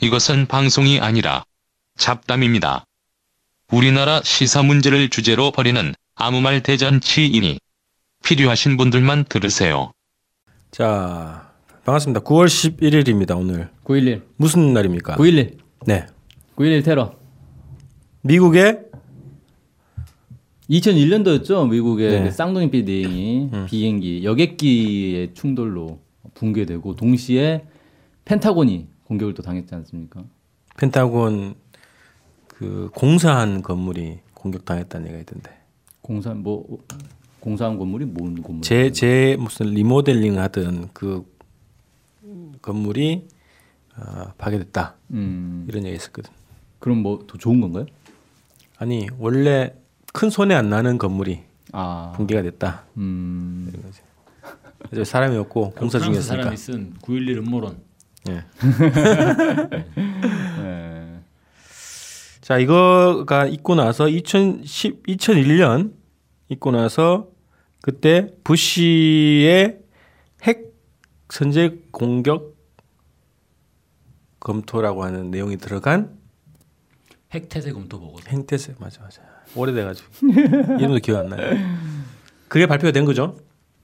이것은 방송이 아니라 잡담입니다. 우리나라 시사 문제를 주제로 벌이는 아무 말 대잔치이니 필요하신 분들만 들으세요. 자, 반갑습니다. 9월 11일입니다, 오늘. 911. 무슨 날입니까? 911. 네. 911 테러. 미국의 2001년도였죠. 미국의 네. 그 쌍둥이 빌딩이 비행기 여객기의 충돌로 붕괴되고 동시에 펜타곤이 공격을 또 당했지 않습니까? 펜타곤 그 공사한 건물이 공격당했다는 얘기가 있던데. 공사 뭐 공사한 건물이 뭔 건물? 제, 제 무슨 리모델링 하던 그 건물이 어, 파괴됐다. 음. 이런 얘기 있었거든. 그럼 뭐 더 좋은 건가요? 아니, 원래 큰 손해 안 나는 건물이 아. 붕괴가 됐다. 음. 그래서 사람이 없고 공사 중이었으니까. 사람이 쓴 9.11 음모론. 예. 네. 자, 이거가 있고 나서 2010, 2001년 있고 나서 그때 부시의 핵 선제 공격 검토라고 하는 내용이 들어간 핵태세 검토 보고. 행태세 맞아 맞아 오래돼가지고 이름도 기억 안 나요. 그게 발표가 된 거죠?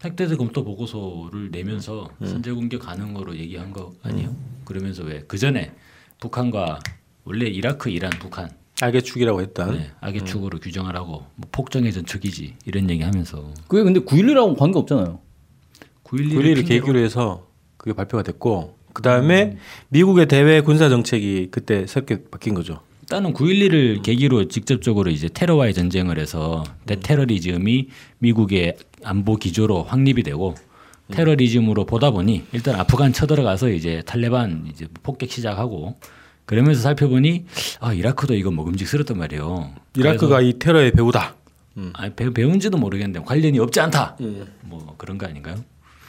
핵태세 검토 보고서를 내면서 음. 선제 공격 가능으로 얘기한 거 아니에요? 그러면서 왜 그 전에 북한과 원래 이라크, 이란, 북한 알게 축이라고 했던 네, 악의 음. 축으로 규정하라고 뭐 폭정의 전축이지 이런 얘기하면서 그게 근데 911하고 관계 없잖아요. 9.11을 9.11을 계기로 해서 그게 발표가 됐고 그 다음에 음. 미국의 대외 군사 정책이 그때 새롭게 바뀐 거죠. 일단은 9.11을 계기로 직접적으로 이제 테러와의 전쟁을 해서 대테러리즘이 미국의 안보 기조로 확립이 되고 테러리즘으로 보다 보니 일단 아프간 쳐들어가서 이제 탈레반 이제 폭격 시작하고 그러면서 살펴보니 아 이라크도 이거 먹음직스럽단 말이에요. 이라크가 이 테러의 배우다. 그래서, 아, 배, 배운지도 모르겠는데 관련이 없지 않다. 뭐 그런 거 아닌가요?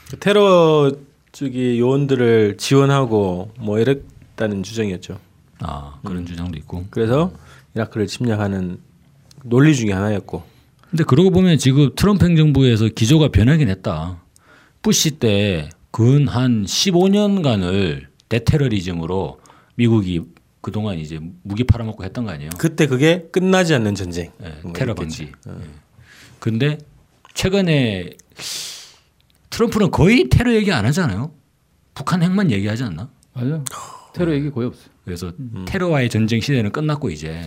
그 테러 쪽이 요원들을 지원하고 뭐 이랬다는 주장이었죠. 아 그런 주장도 있고. 그래서 이라크를 침략하는 논리 중에 하나였고. 근데 그러고 보면 지금 트럼프 행정부에서 기조가 변하긴 했다. 부시 때 근 한 15년간을 대테러리즘으로 미국이 그동안 이제 무기 팔아먹고 했던 거 아니에요? 그때 그게 끝나지 않는 전쟁. 예, 그런 테러. 방지. 예. 근데 최근에 트럼프는 거의 테러 얘기 안 하잖아요. 북한 핵만 얘기하지 않나? 맞아요. 테러 얘기 거의 없어요. 그래서 음. 테러와의 전쟁 시대는 끝났고 이제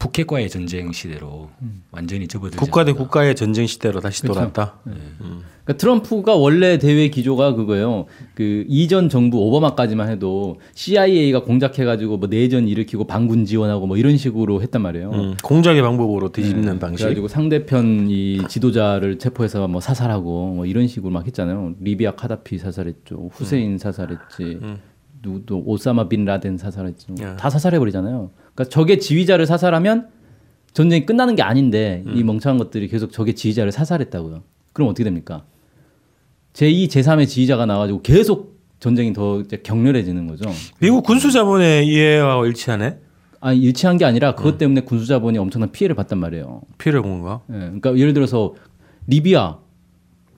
북핵과의 전쟁 시대로 완전히 접어들지 국가 대 않나. 국가의 전쟁 시대로 다시 그쵸. 돌아왔다. 그러니까 트럼프가 원래 대외 기조가 그거예요. 그 이전 정부 오바마까지만 해도 CIA가 공작해가지고 뭐 내전 일으키고 반군 지원하고 뭐 이런 식으로 했단 말이에요. 음, 공작의 방법으로 뒤집는 네. 방식. 그래가지고 상대편 이 지도자를 체포해서 뭐 사살하고 뭐 이런 식으로 막 했잖아요. 리비아 카다피 사살했죠. 후세인 사살했지. 누구도 오사마 빈 라덴 사살했죠. 야. 다 사살해 버리잖아요. 그러니까 적의 지휘자를 사살하면 전쟁이 끝나는 게 아닌데 이 멍청한 것들이 계속 적의 지휘자를 사살했다고요. 그럼 어떻게 됩니까? 제2, 제3의 지휘자가 나와가지고 계속 전쟁이 더 격렬해지는 거죠. 미국 군수 자본의 이해와 일치하네. 아니 일치한 게 아니라 그것 때문에 군수 자본이 엄청난 피해를 봤단 말이에요. 피해를 본 건가? 예, 그러니까 예를 들어서 리비아,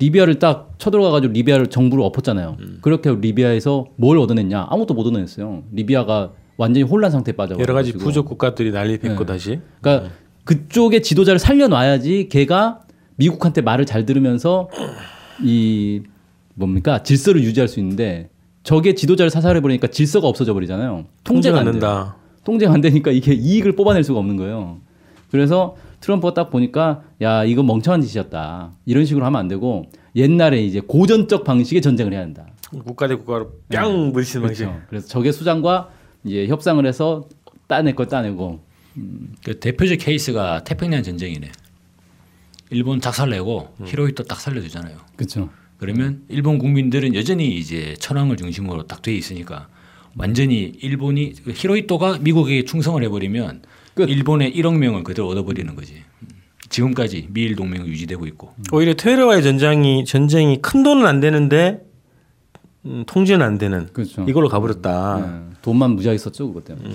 리비아를 딱 쳐들어가가지고 리비아를 정부를 엎었잖아요. 그렇게 리비아에서 뭘 얻어냈냐? 아무것도 못 얻어냈어요. 리비아가 완전히 혼란 상태에 빠져. 여러 가지 부족 국가들이 난립했고 네. 다시. 그러니까 그쪽의 지도자를 살려놔야지 걔가 미국한테 말을 잘 들으면서 이 뭡니까 질서를 유지할 수 있는데 적의 지도자를 사살해 버리니까 질서가 없어져 버리잖아요. 통제가 안. 된다. 통제가 안 되니까 이게 이익을 뽑아낼 수가 없는 거예요. 그래서 트럼프가 딱 보니까 야 이거 멍청한 짓이었다 이런 식으로 하면 안 되고 옛날에 이제 고전적 방식의 전쟁을 해야 한다. 국가 대 국가로 뿅 물리치는 방식. 그렇죠. 그래서 적의 수장과 이제 협상을 해서 따낼 걸 따내고 그 대표적 케이스가 태평양 전쟁이네. 일본 작살내고 히로히토 딱 살려주잖아요. 그렇죠. 그러면 일본 국민들은 여전히 이제 천황을 중심으로 딱 돼 있으니까 완전히 일본이 히로히토가 미국에게 충성을 해버리면 끝. 일본의 1억 명을 그대로 얻어버리는 거지. 지금까지 미일 동맹이 유지되고 있고. 오히려 테러와의 전쟁이 전쟁이 큰 돈은 안 되는데 음, 통제는 안 되는 그렇죠. 이걸로 가버렸다. 네. 돈만 무지하게 썼죠 그것 때문에.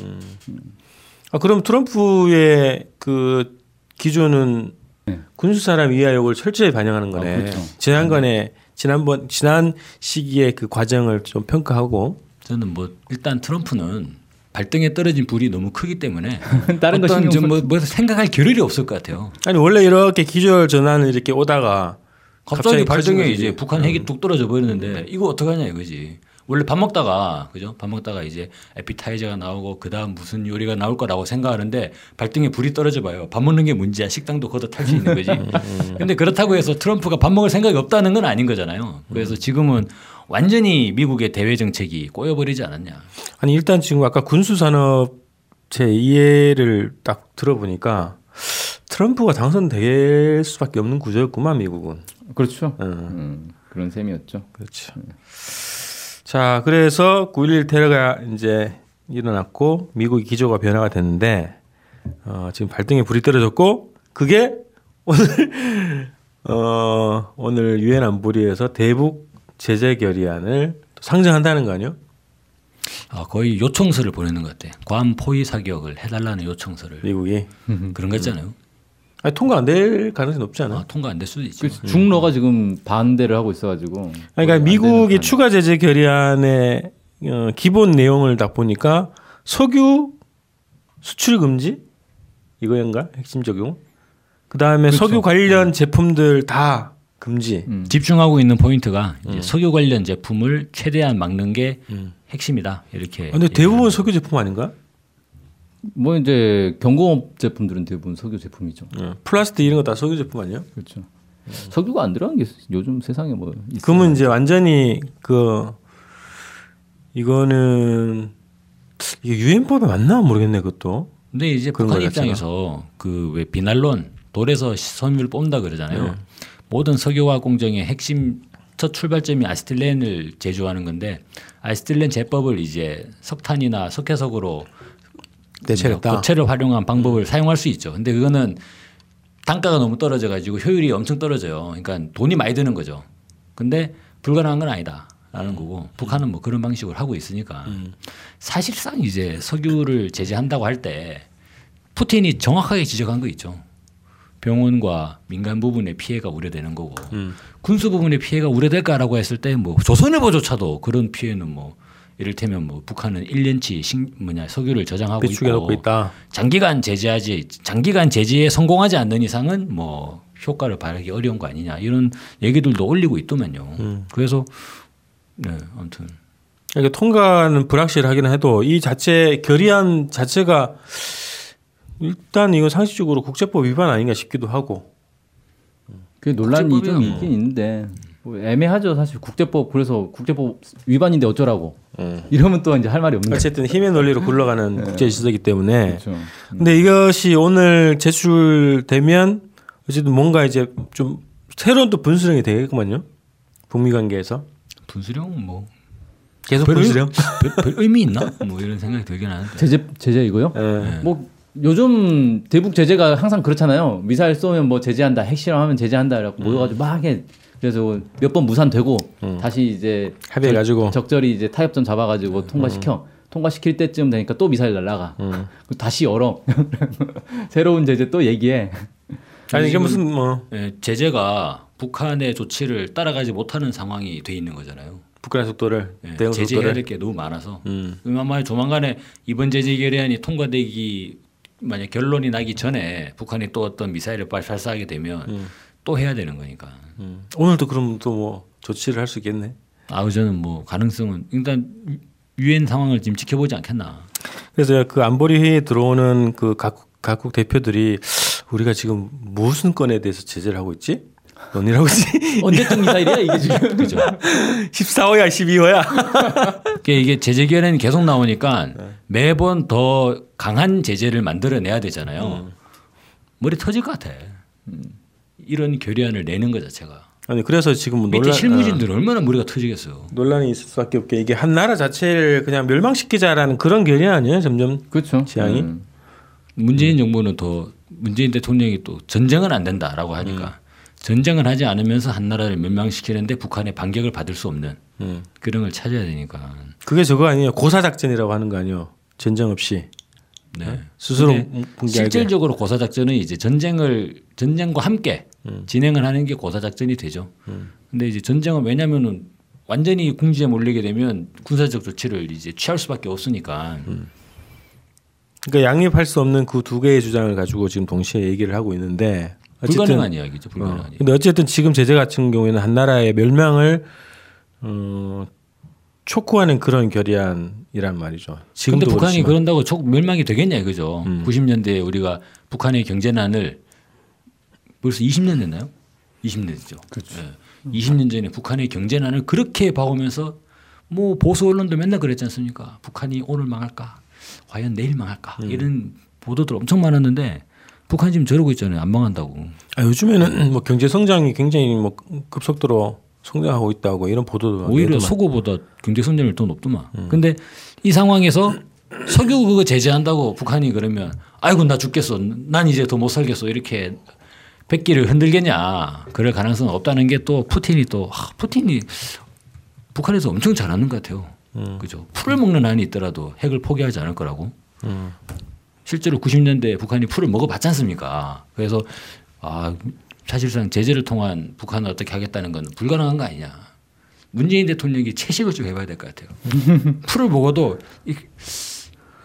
아, 그럼 트럼프의 그 기조는 네. 군수 사람 이하욕을 철저히 반영하는 거네. 아, 그렇죠. 지난번에 지난번 지난 시기의 그 과정을 좀 평가하고 저는 뭐 일단 트럼프는 발등에 떨어진 불이 너무 크기 때문에 다른 거 어떤 신경 좀 뭐, 뭐 생각할 겨를이 없을 것 같아요. 아니 원래 이렇게 기절 전환을 이렇게 오다가 갑자기, 갑자기 발등에 이제. 북한 핵이 뚝 떨어져 버리는데 이거 어떡하냐 이거지. 원래 밥 먹다가 그죠? 밥 먹다가 이제 에피타이저가 나오고 그다음 무슨 요리가 나올 거라고 생각하는데 발등에 불이 떨어져 봐요. 밥 먹는 게 문제야. 식당도 걷어 탈 수 있는 거지. 근데 그렇다고 해서 트럼프가 밥 먹을 생각이 없다는 건 아닌 거잖아요. 그래서 지금은 완전히 미국의 대외 정책이 꼬여버리지 않았냐. 아니 일단 지금 아까 군수 산업 제 이해를 딱 들어보니까 트럼프가 당선될 수밖에 없는 구조였구만 미국은. 그렇죠. 응. 음, 그런 셈이었죠. 그렇죠. 자, 그래서 9.11 테러가 이제 일어났고 미국의 기조가 변화가 됐는데 어, 지금 발등에 불이 떨어졌고 그게 오늘 어, 오늘 유엔 안보리에서 대북 제재 결의안을 상정한다는 거 아니요? 아, 거의 요청서를 보내는 것 같아. 괌 포위 사격을 해달라는 요청서를 미국이 그런 거 있잖아요. 아니, 통과 안 될 가능성이 높지 않아? 아, 통과 안 될 수도 있지. 그 중러가 지금 반대를 하고 있어가지고. 아니, 그러니까 안 미국이 추가 제재 결의안의 어, 기본 내용을 딱 보니까 석유 수출 금지 이거인가 핵심 적용. 그 다음에 그렇죠. 석유 관련 제품들 다 금지. 음. 집중하고 있는 포인트가 이제 석유 관련 제품을 최대한 막는 게 핵심이다. 이렇게. 아, 근데 대부분 석유 제품 아닌가? 뭐 이제 경공업 제품들은 대부분 석유 제품이죠. 어, 플라스틱 이런 거 다 석유 제품 아니야? 그렇죠. 석유가 안 들어간 게 요즘 세상에 뭐 있어요. 그러면 이제 완전히 그 이거는 이게 유엔법에 맞나 모르겠네 그것도. 근데 이제 북한. 입장에서 그 왜 비난론 돌에서 섬유를 뽑는다 그러잖아요. 네. 모든 석유화학 공정의 핵심 첫 출발점이 아스틸렌을 제조하는 건데 아스틸렌 제법을 이제 석탄이나 석회석으로 대체했다. 고체를 활용한 방법을 사용할 수 있죠. 근데 그거는 단가가 너무 떨어져 가지고 효율이 엄청 떨어져요. 그러니까 돈이 많이 드는 거죠. 근데 불가능한 건 아니다 라는 거고 북한은 뭐 그런 방식으로 하고 있으니까 사실상 이제 석유를 제재한다고 할 때 푸틴이 정확하게 지적한 거 있죠. 병원과 민간 부분의 피해가 우려되는 거고 군수 부분의 피해가 우려될까라고 했을 때 뭐 조선일보조차도 그런 피해는 뭐 이를테면 뭐 북한은 1년치 식 뭐냐 석유를 저장하고 있고 놓고 있다. 장기간 제재하지 장기간 제재에 성공하지 않는 이상은 뭐 효과를 발하기 어려운 거 아니냐 이런 얘기들도 올리고 있더만요. 음. 그래서 네 아무튼 그러니까 통과는 불확실하긴 해도 이 자체 결의안 자체가 일단 이거 상식적으로 국제법 위반 아닌가 싶기도 하고. 그 논란이 좀 뭐. 있긴 있는데 뭐 애매하죠 사실 국제법 그래서 국제법 위반인데 어쩌라고 이러면 또 이제 할 말이 없는. 어쨌든 힘의 논리로 굴러가는 국제 질서이기 때문에. 그렇죠. 근데 이것이 오늘 제출되면 어쨌든 뭔가 이제 좀 새로운 또 분수령이 되겠구만요. 북미 관계에서 분수령 뭐 계속 별, 분수령. 별, 별 의미 있나? 뭐 이런 생각이 들긴 하는데. 제재 제재 이거요? 예. 뭐 요즘 대북 제재가 항상 그렇잖아요. 미사일 쏘면 뭐 제재한다, 핵실험하면 제재한다 이라고 모여가지고 막 해. 그래서 몇 번 무산되고 다시 이제 합의해 가지고. 적, 절히 이제 타협점 잡아 가지고 통과시켜. 통과시킬 때쯤 되니까 또 미사일 날라가. 그리고 다시 열어. 새로운 제재 또 얘기해. 아니 이게 무슨 뭐 예, 제재가 북한의 조치를 따라가지 못하는 상황이 돼 있는 거잖아요. 북한의 속도를 예, 제재해야 될 게 너무 많아서 음. 아마 조만간에 이번 제재 결의안이 통과되기 만약 결론이 나기 전에 북한이 또 어떤 미사일을 발- 발사하게 되면 음. 또 해야 되는 거니까. 음. 오늘도 그럼 또 뭐 조치를 할 수 있겠네. 아우 저는 뭐 가능성은 일단 유엔 상황을 지금 지켜보지 않겠나. 그래서 그 안보리 회의에 들어오는 그 각국, 각국 대표들이 우리가 지금 무슨 건에 대해서 제재를 하고 있지? 논의를 하고 있지? 언제적 미사일이야 이게 지금? 그죠? 14호야, 12호야. 그러니까 이게 제재 결의안이 계속 나오니까 네. 매번 더 강한 제재를 만들어내야 되잖아요. 음. 머리 터질 것 같아. 이런 결의안을 내는 것 자체가. 아니 그래서 지금 뭐 밑에 논란, 실무진들 얼마나 머리가 터지겠어요. 어, 논란이 있을 수밖에 없게 이게 한 나라 자체를 그냥 멸망시키자라는 그런 결의 아니에요, 점점. 그렇죠. 지향이? 음. 문재인 정부는 더 문재인 대통령이 또 전쟁은 안 된다라고 하니까 전쟁을 하지 않으면서 한 나라를 멸망시키는데 북한의 반격을 받을 수 없는 음. 그런 걸 찾아야 되니까. 그게 저거 아니에요. 고사 작전이라고 하는 거 아니에요. 전쟁 없이 네. 스스로 근데 분개하게. 실질적으로 고사 작전은 이제 전쟁을 전쟁과 함께 음. 진행을 하는 게 고사 작전이 되죠. 근데 이제 전쟁은 왜냐면은 완전히 궁지에 몰리게 되면 군사적 조치를 이제 취할 수밖에 없으니까. 음. 그러니까 양립할 수 없는 그 두 개의 주장을 가지고 지금 동시에 얘기를 하고 있는데 어쨌든 불가능한 이야기죠. 어, 불가능한 이야기. 근데 어쨌든 지금 제재 같은 경우에는 한 나라의 멸망을 어, 촉구하는 그런 결의안이란 말이죠. 지금도 북한이 그렇지만. 그런다고 저 멸망이 되겠냐 이거죠. 음. 90년대에 우리가 북한의 경제난을 벌써 20년 됐나요? 20년 됐죠. 그렇죠. 20년 전에 북한의 경제난을 그렇게 봐오면서 뭐 보수 언론도 맨날 그랬지 않습니까? 북한이 오늘 망할까? 과연 내일 망할까? 음. 이런 보도들 엄청 많았는데 북한 지금 저러고 있잖아요. 안 망한다고. 아, 요즘에는 뭐 경제 성장이 굉장히 뭐 급속도로 성장하고 있다고 이런 보도도 오히려 소고보다 경제 성장률 더 높더만. 근데 이 상황에서 석유 그거 제재한다고 북한이 그러면 아이고 나 죽겠어. 난 이제 더 못 살겠어. 이렇게 백기를 흔들겠냐. 그럴 가능성은 없다는 게 또 푸틴이 또 하, 푸틴이 북한에서 엄청 잘하는 것 같아요. 그죠. 풀을 먹는 안이 있더라도 핵을 포기하지 않을 거라고. 실제로 90년대 북한이 풀을 먹어봤지 않습니까? 그래서 아 사실상 제재를 통한 북한을 어떻게 하겠다는 건 불가능한 거 아니냐. 문재인 대통령이 채식을 좀 해봐야 될 것 같아요. 풀을 먹어도 이,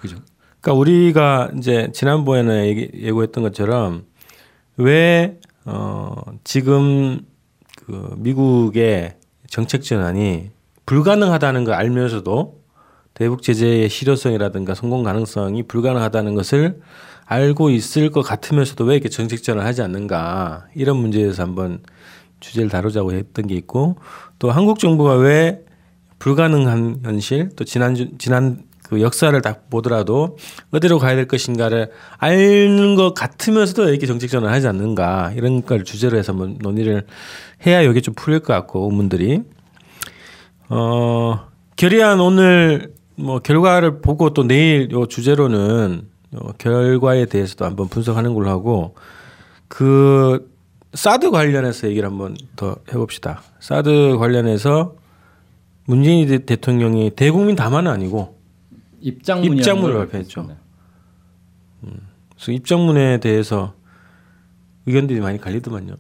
그죠. 그러니까 우리가 이제 지난번에 예고했던 것처럼 왜 어, 지금 그 미국의 정책 전환이 불가능하다는 걸 알면서도 대북 제재의 실효성이라든가 성공 가능성이 불가능하다는 것을 알고 있을 것 같으면서도 왜 이렇게 정책 전환을 하지 않는가? 이런 문제에 대해서 한번 주제를 다루자고 했던 게 있고 또 한국 정부가 왜 불가능한 현실 또 지난 주- 지난 그 역사를 딱 보더라도 어디로 가야 될 것인가를 아는 것 같으면서도 왜 이렇게 정책 전환을 하지 않는가? 이런 걸 주제로 해서 한번 논의를 해야 이게 좀 풀릴 것 같고 의문들이. 어 결의안 오늘 뭐 결과를 보고 또 내일 요 주제로는 어, 결과에 대해서도 한번 분석하는 걸로 하고 그 사드 관련해서 얘기를 한번 더 해봅시다. 사드 관련해서 문재인 대- 대통령이 대국민 담화는 아니고 입장문이 입장문을 발표했죠. 그래서 입장문에 대해서 의견들이 많이 갈리더만요.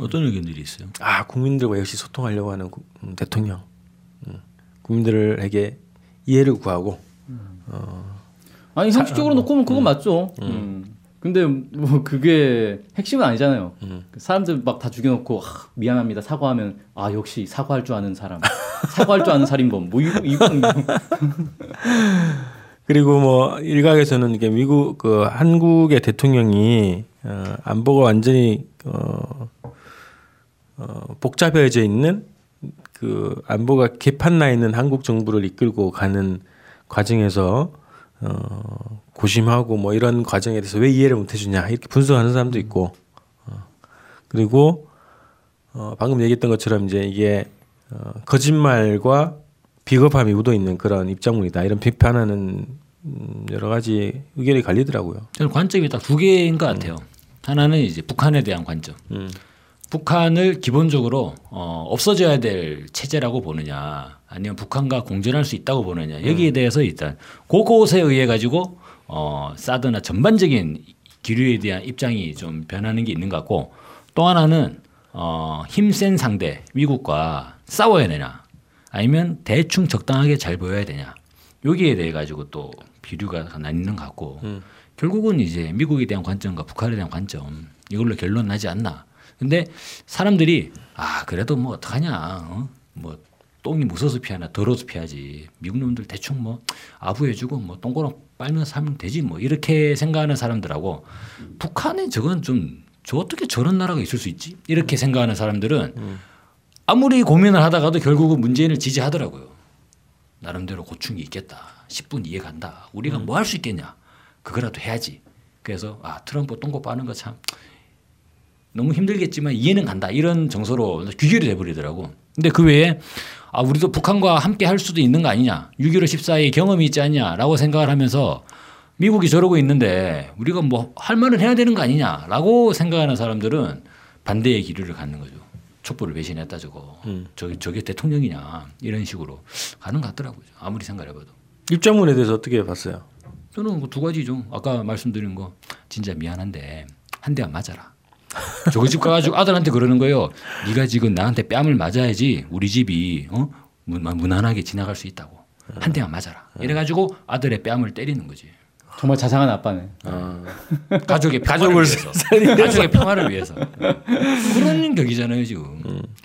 어떤 의견들이 있어요? 아 국민들과 역시 소통하려고 하는 구- 음, 대통령, 음, 국민들에게 이해를 구하고 아니 형식적으로 놓고 보면 그건 맞죠. 음. 근데 뭐 그게 핵심은 아니잖아요. 그 사람들 막 다 죽여놓고 하, 미안합니다. 사과하면 아 역시 사과할 줄 아는 사람, 사과할 줄 아는 살인범. 뭐 이거 이거. 그리고 뭐 일각에서는 이게 미국 그 한국의 대통령이 어, 안보가 완전히 어, 어, 복잡해져 있는 그 안보가 개판 나 있는 한국 정부를 이끌고 가는 과정에서 어, 고심하고 뭐 이런 과정에 대해서 왜 이해를 못 해주냐 이렇게 분석하는 사람도 있고 어, 그리고 어, 방금 얘기했던 것처럼 이제 이게 어, 거짓말과 비겁함이 묻어 있는 그런 입장문이다 이런 비판하는 음, 여러 가지 의견이 갈리더라고요. 저는 관점이 딱 두 개인 것 같아요. 하나는 이제 북한에 대한 관점. 음. 북한을 기본적으로 어, 없어져야 될 체제라고 보느냐, 아니면 북한과 공존할 수 있다고 보느냐. 여기에 대해서 일단 그것에 의해 가지고 어, 사드나 전반적인 기류에 대한 입장이 좀 변하는 게 있는 것 같고 또 하나는 어, 힘센 상대 미국과 싸워야 되냐, 아니면 대충 적당하게 잘 보여야 되냐. 여기에 대해 가지고 또 비류가 나뉘는 것 같고 결국은 이제 미국에 대한 관점과 북한에 대한 관점 이걸로 결론 나지 않나. 근데 사람들이 아 그래도 뭐 어떡하냐, 어? 뭐 똥이 무서워서 피하나 더러워서 피하지. 미국 놈들 대충 뭐 아부해주고 뭐 똥꼬랑 빨면서 살면 되지 뭐 이렇게 생각하는 사람들하고 북한에 저건 좀 저 어떻게 저런 나라가 있을 수 있지? 이렇게 생각하는 사람들은 아무리 고민을 하다가도 결국은 문재인을 지지하더라고요. 나름대로 고충이 있겠다. 10분 이해 간다. 우리가 뭐할 수 있겠냐? 그거라도 해야지. 그래서 아 트럼프 똥꼬 빠는 거 참 너무 힘들겠지만 이해는 간다. 이런 정서로 귀결이 돼버리더라고. 근데 그 외에 아 우리도 북한과 함께 할 수도 있는 거 아니냐? 6.15 14의 경험이 있지 않냐라고 생각을 하면서 미국이 저러고 있는데 우리가 뭐 할 말은 해야 되는 거 아니냐라고 생각하는 사람들은 반대의 기류를 갖는 거죠. 촛불을 배신했다 저거. 저게 저게 대통령이냐 이런 식으로 가는 것 같더라고요. 아무리 생각해 봐도. 입장문에 대해서 어떻게 봤어요? 저는 그두 가지죠. 아까 말씀드린 거 진짜 미안한데 한 대만 맞아라. 저기 집 가가지고 아들한테 그러는 거예요. 네가 지금 나한테 뺨을 맞아야지 우리 집이 어? 무- 무난하게 지나갈 수 있다고. 한 대만 맞아라. 이래가지고 아들의 뺨을 때리는 거지. 정말 자상한 아빠네. 가족의 평화를 가족을 위해서. 가족의 평화를 위해서. 그런 격이잖아요 지금.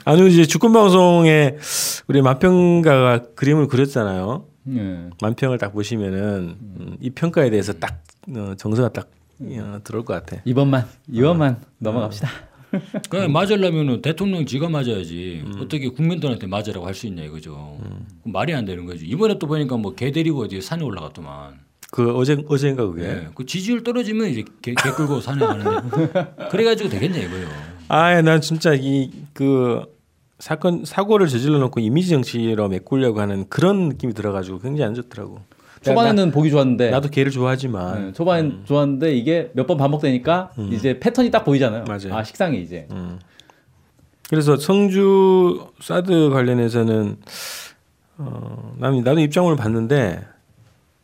아니 이제 주권 방송에 우리 만평가가 그림을 그렸잖아요. 예. 만평을 딱 보시면은 음, 이 평가에 대해서 딱 어, 정서가 딱 어, 들어올 것 같아. 이번만 이번만 넘어갑시다. 그 맞으려면은 대통령 지가 맞아야지 어떻게 국민들한테 맞으라고 할 수 있냐 이거죠. 그럼 말이 안 되는 거죠. 이번에 또 보니까 뭐 개 데리고 어디 산에 올라갔더만. 그 어제 어제인가 그게. 예. 그 지지율 떨어지면 이제 개, 개 끌고 산에 가는데 그래가지고 되겠냐 이거요. 아, 난 진짜 이 그 사건 사고를 저질러 놓고 이미지 정치로 메꾸려고 하는 그런 느낌이 들어가지고 굉장히 안 좋더라고. 초반에는 보기 좋았는데 나, 도 걔를 좋아하지만 예, 초반 좋았는데 이게 몇 번 반복되니까 이제 패턴이 딱 보이잖아요. 맞아요. 아 식상해 이제. 그래서 성주 사드 관련해서는 어, 나는 나도 입장문을 봤는데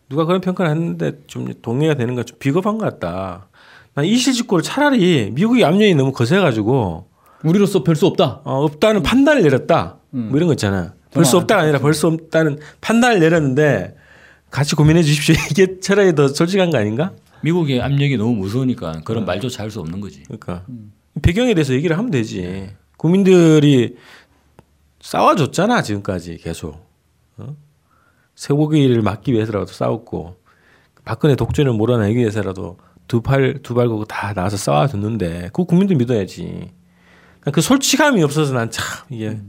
누가 그런 평가를 했는데 좀 동의가 되는 건좀 비겁한 것 같다. 난 이실직고를 차라리 미국의 압력이 너무 거세가지고 우리로서 별 수 없다. 어, 없다는 판단을 내렸다. 뭐 이런 거 있잖아. 벌 수 없다가 아니라 벌 수 없다는 판단을 내렸는데 같이 고민해 주십시오. 이게 차라리 더 솔직한 거 아닌가? 미국의 압력이 너무 무서우니까 그런 말조차 할 수 없는 거지. 그러니까 배경에 대해서 얘기를 하면 되지. 국민들이 싸워줬잖아 지금까지 계속. 어? 쇠고기를 막기 위해서라도 싸웠고 박근혜 독재를 몰아내기 위해서라도 두 팔 두발 고고 다 나와서 싸워줬는데 그 국민들 믿어야지. 그러니까 그 솔직함이 없어서 난 참 이게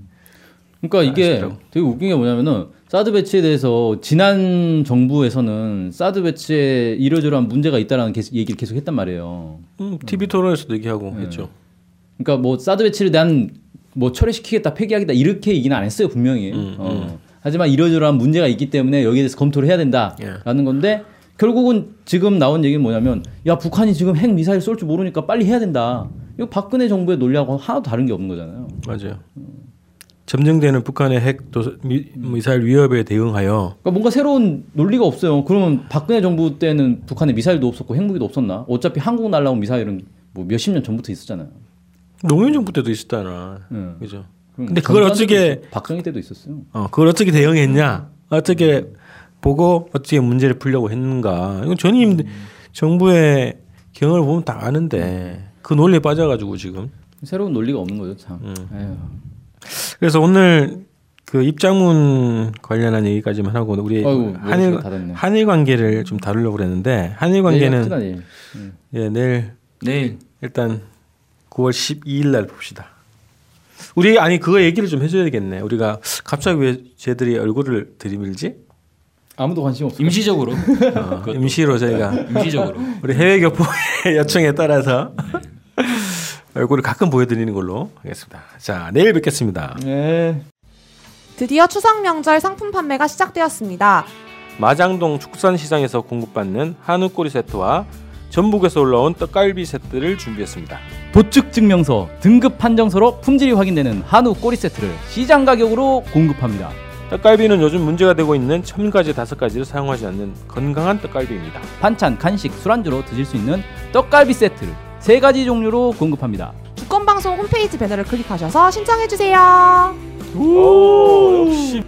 그러니까 이게 아시더라고. 되게 웃긴 게 뭐냐면은 사드 배치에 대해서 지난 정부에서는 사드 배치에 이러저러한 문제가 있다라는 계속 얘기를 계속 했단 말이에요. 음, TV 토론에서도 얘기하고 했죠. 그러니까 뭐 사드 배치를 대한 뭐 철회시키겠다, 폐기하겠다 이렇게 얘기는 안 했어요 분명히. 어. 하지만 이러저러한 문제가 있기 때문에 여기에 대해서 검토를 해야 된다라는 건데 결국은 지금 나온 얘기는 뭐냐면 야 북한이 지금 핵 미사일 쏠 줄 모르니까 빨리 해야 된다. 이거 박근혜 정부의 논리하고 하나도 다른 게 없는 거잖아요. 맞아요. 점증되는 북한의 핵 도, 미, 미사일 위협에 대응하여 그러니까 뭔가 새로운 논리가 없어요. 그러면 박근혜 정부 때는 북한에 미사일도 없었고 핵무기도 없었나? 어차피 한국 날라온 미사일은 뭐 몇십 년 전부터 있었잖아요. 노무현 정부 때도 있었잖아. 응. 그죠? 그럼 근데 그걸 어떻게 박정희 때도 있었어요. 어, 그걸 어떻게 대응했냐? 어떻게 보고 어떻게 문제를 풀려고 했는가? 이건 전임 정부의 경험을 보면 다 아는데 그 논리에 빠져가지고 지금. 새로운 논리가 없는 거죠, 참. 음. 그래서 오늘 그 입장문 관련한 얘기까지만 하고 우리 한일 머리가 다 됐네. 한일 관계를 좀 다루려고 그랬는데 한일 관계는 내일 내일. 예, 내일 내일 일단 9월 12일 날 봅시다. 우리 아니 그거 얘기를 좀 해줘야겠네. 우리가 갑자기 왜 쟤들이 얼굴을 들이밀지? 아무도 관심 없어. 임시적으로 어, 임시로 저희가 임시적으로 우리 해외 교포의 요청에 따라서 얼굴을 가끔 보여드리는 걸로 하겠습니다. 자 내일 뵙겠습니다. 네. 드디어 추석 명절 상품 판매가 시작되었습니다. 마장동 축산시장에서 공급받는 한우 꼬리 세트와 전북에서 올라온 떡갈비 세트를 준비했습니다. 도축 증명서, 등급 판정서로 품질이 확인되는 한우 꼬리 세트를 시장 가격으로 공급합니다. 떡갈비는 요즘 문제가 되고 있는 첨가제 다섯 가지를 사용하지 않는 건강한 떡갈비입니다. 반찬, 간식, 술안주로 드실 수 있는 떡갈비 세트를 세 가지 종류로 공급합니다. 주권방송 홈페이지 배너를 클릭하셔서 신청해주세요. 오, 역시